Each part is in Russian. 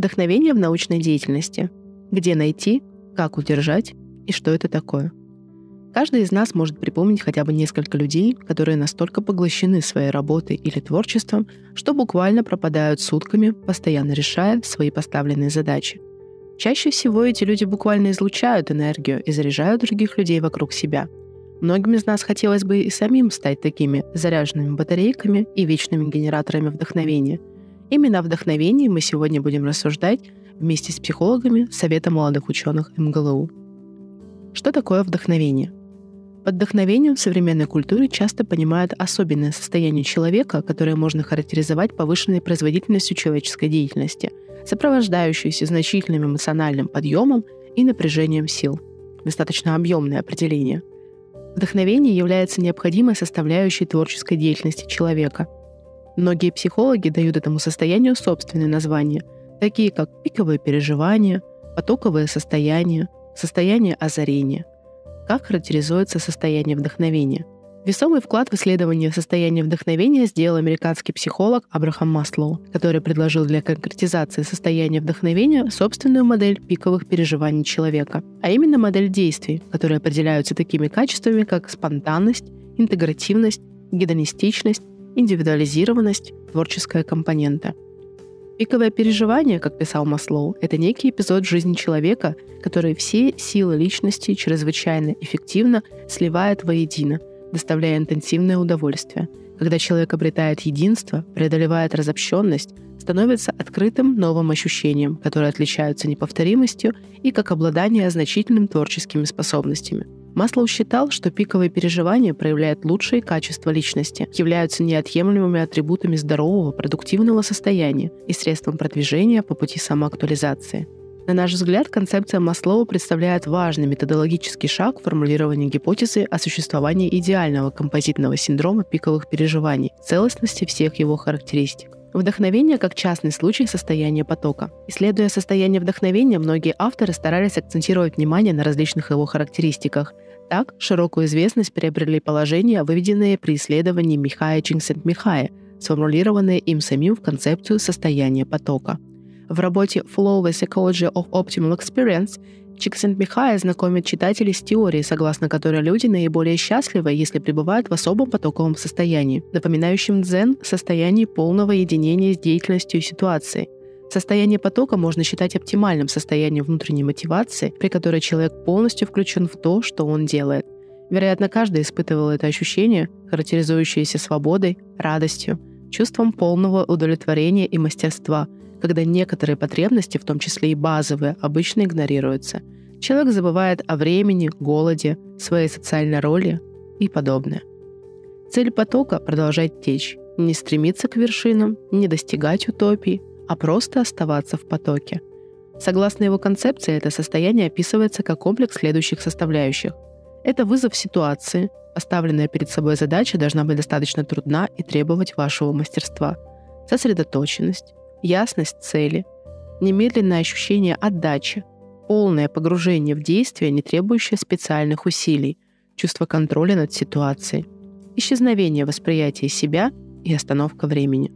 Вдохновение в научной деятельности. Где найти, как удержать и что это такое. Каждый из нас может припомнить хотя бы несколько людей, которые настолько поглощены своей работой или творчеством, что буквально пропадают сутками, постоянно решая свои поставленные задачи. Чаще всего эти люди буквально излучают энергию и заряжают других людей вокруг себя. Многим из нас хотелось бы и самим стать такими заряженными батарейками и вечными генераторами вдохновения. Именно о вдохновении мы сегодня будем рассуждать вместе с психологами Совета молодых ученых МГЛУ. Что такое вдохновение? Под вдохновением в современной культуре часто понимают особенное состояние человека, которое можно характеризовать повышенной производительностью человеческой деятельности, сопровождающейся значительным эмоциональным подъемом и напряжением сил. Достаточно объемное определение. Вдохновение является необходимой составляющей творческой деятельности человека. Многие психологи дают этому состоянию собственные названия, такие как пиковые переживания, потоковое состояние, состояние озарения – как характеризуется состояние вдохновения. Весомый вклад в исследование состояния вдохновения сделал американский психолог Абрахам Маслоу, который предложил для конкретизации состояния вдохновения собственную модель пиковых переживаний человека, а именно модель действий, которые определяются такими качествами, как спонтанность, интегративность, гедонистичность, индивидуализированность, творческая компонента – Пиковое переживание, как писал Маслоу, это некий эпизод жизни человека, который все силы личности чрезвычайно эффективно сливает воедино, доставляя интенсивное удовольствие. Когда человек обретает единство, преодолевает разобщенность, становится открытым новым ощущением, которые отличаются неповторимостью и как обладание значительным творческими способностями – Маслоу считал, что пиковые переживания проявляют лучшие качества личности, являются неотъемлемыми атрибутами здорового, продуктивного состояния и средством продвижения по пути самоактуализации. На наш взгляд, концепция Маслоу представляет важный методологический шаг в формулировании гипотезы о существовании идеального композитного синдрома пиковых переживаний, целостности всех его характеристик. Вдохновение как частный случай состояния потока. Исследуя состояние вдохновения, многие авторы старались акцентировать внимание на различных его характеристиках. Так, широкую известность приобрели положения, выведенные при исследовании Михая Чингсент-Михая, сформулированные им самим в концепцию состояния потока. В работе Flow the Psychology of Optimal Experience Чиксент-Михай знакомит читателей с теорией, согласно которой люди наиболее счастливы, если пребывают в особом потоковом состоянии, напоминающем дзен – состоянии полного единения с деятельностью и ситуацией. Состояние потока можно считать оптимальным состоянием внутренней мотивации, при которой человек полностью включен в то, что он делает. Вероятно, каждый испытывал это ощущение, характеризующееся свободой, радостью, чувством полного удовлетворения и мастерства – когда некоторые потребности, в том числе и базовые, обычно игнорируются. Человек забывает о времени, голоде, своей социальной роли и подобное. Цель потока – продолжать течь, не стремиться к вершинам, не достигать утопии, а просто оставаться в потоке. Согласно его концепции, это состояние описывается как комплекс следующих составляющих. Это вызов ситуации, поставленная перед собой задача должна быть достаточно трудна и требовать вашего мастерства. Сосредоточенность, ясность цели, немедленное ощущение отдачи, полное погружение в действие, не требующее специальных усилий, чувство контроля над ситуацией, исчезновение восприятия себя и остановка времени.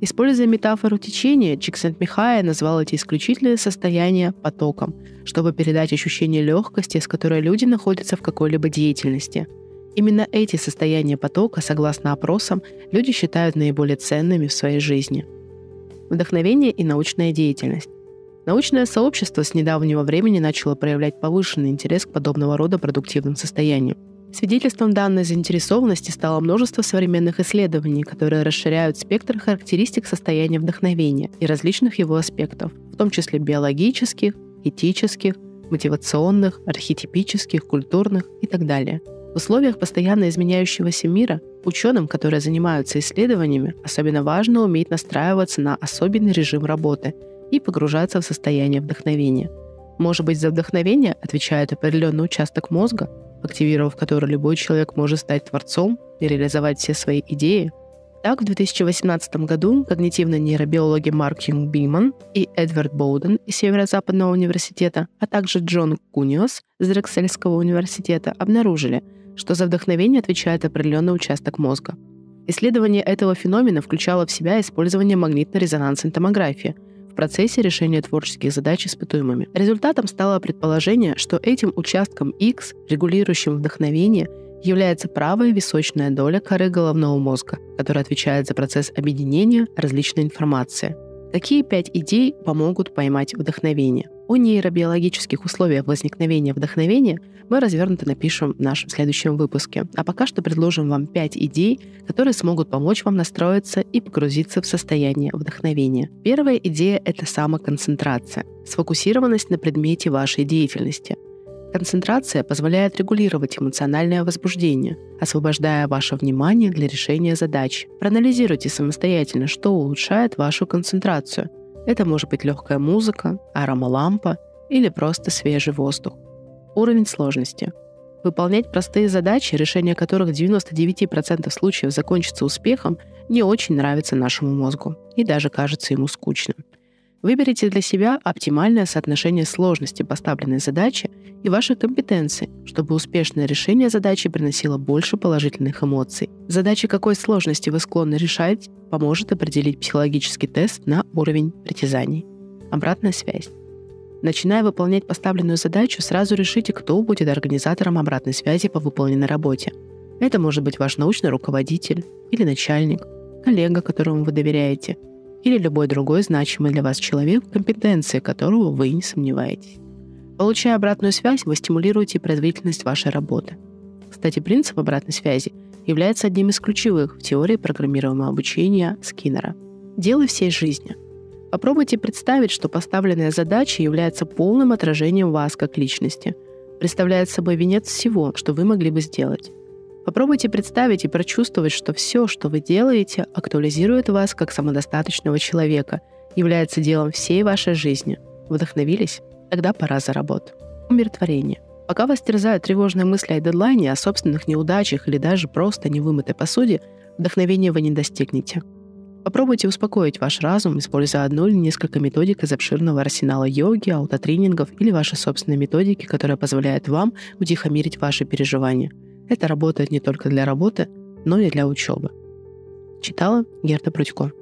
Используя метафору течения, Чиксент-Михая назвал эти исключительные состояния потоком, чтобы передать ощущение легкости, с которой люди находятся в какой-либо деятельности. Именно эти состояния потока, согласно опросам, люди считают наиболее ценными в своей жизни – вдохновение и научная деятельность. Научное сообщество с недавнего времени начало проявлять повышенный интерес к подобного рода продуктивным состояниям. Свидетельством данной заинтересованности стало множество современных исследований, которые расширяют спектр характеристик состояния вдохновения и различных его аспектов, в том числе биологических, этических, мотивационных, архетипических, культурных и так далее – условиях постоянно изменяющегося мира ученым, которые занимаются исследованиями, особенно важно уметь настраиваться на особенный режим работы и погружаться в состояние вдохновения. Может быть, за вдохновение отвечает определенный участок мозга, активировав который любой человек может стать творцом и реализовать все свои идеи, так, в 2018 году когнитивные нейробиологи Марк Юнг Биман и Эдвард Боуден из Северо-Западного университета, а также Джон Куниос из Дрексельского университета обнаружили, что за вдохновение отвечает определенный участок мозга. Исследование этого феномена включало в себя использование магнитно-резонансной томографии – процессе решения творческих задач испытуемыми. Результатом стало предположение, что этим участком X, регулирующим вдохновение, является правая височная доля коры головного мозга, которая отвечает за процесс объединения различной информации. Какие пять идей помогут поймать вдохновение? О нейробиологических условиях возникновения вдохновения мы развернуто напишем в нашем следующем выпуске. А пока что предложим вам пять идей, которые смогут помочь вам настроиться и погрузиться в состояние вдохновения. Первая идея — это самоконцентрация, сфокусированность на предмете вашей деятельности — Концентрация позволяет регулировать эмоциональное возбуждение, освобождая ваше внимание для решения задач. Проанализируйте самостоятельно, что улучшает вашу концентрацию. Это может быть легкая музыка, аромалампа или просто свежий воздух. Уровень сложности. Выполнять простые задачи, решение которых в 99% случаев закончится успехом, не очень нравится нашему мозгу и даже кажется ему скучным. Выберите для себя оптимальное соотношение сложности поставленной задачи и ваших компетенций, чтобы успешное решение задачи приносило больше положительных эмоций. Задачи какой сложности вы склонны решать, поможет определить психологический тест на уровень притязаний. Обратная связь. Начиная выполнять поставленную задачу, сразу решите, кто будет организатором обратной связи по выполненной работе. Это может быть ваш научный руководитель или начальник, коллега, которому вы доверяете – или любой другой значимый для вас человек, компетенции которого вы не сомневаетесь. Получая обратную связь, вы стимулируете производительность вашей работы. Кстати, принцип обратной связи является одним из ключевых в теории программируемого обучения Скиннера. Делай всей жизни. Попробуйте представить, что поставленная задача является полным отражением вас как личности, представляет собой венец всего, что вы могли бы сделать. Попробуйте представить и прочувствовать, что все, что вы делаете, актуализирует вас как самодостаточного человека, является делом всей вашей жизни. Вдохновились? Тогда пора за работу. Умиротворение. Пока вас терзают тревожные мысли о дедлайне, о собственных неудачах или даже просто невымытой посуде, вдохновения вы не достигнете. Попробуйте успокоить ваш разум, используя одну или несколько методик из обширного арсенала йоги, аутотренингов или ваши собственные методики, которые позволяют вам утихомирить ваши переживания – это работает не только для работы, но и для учебы. Читала Герта Прудько.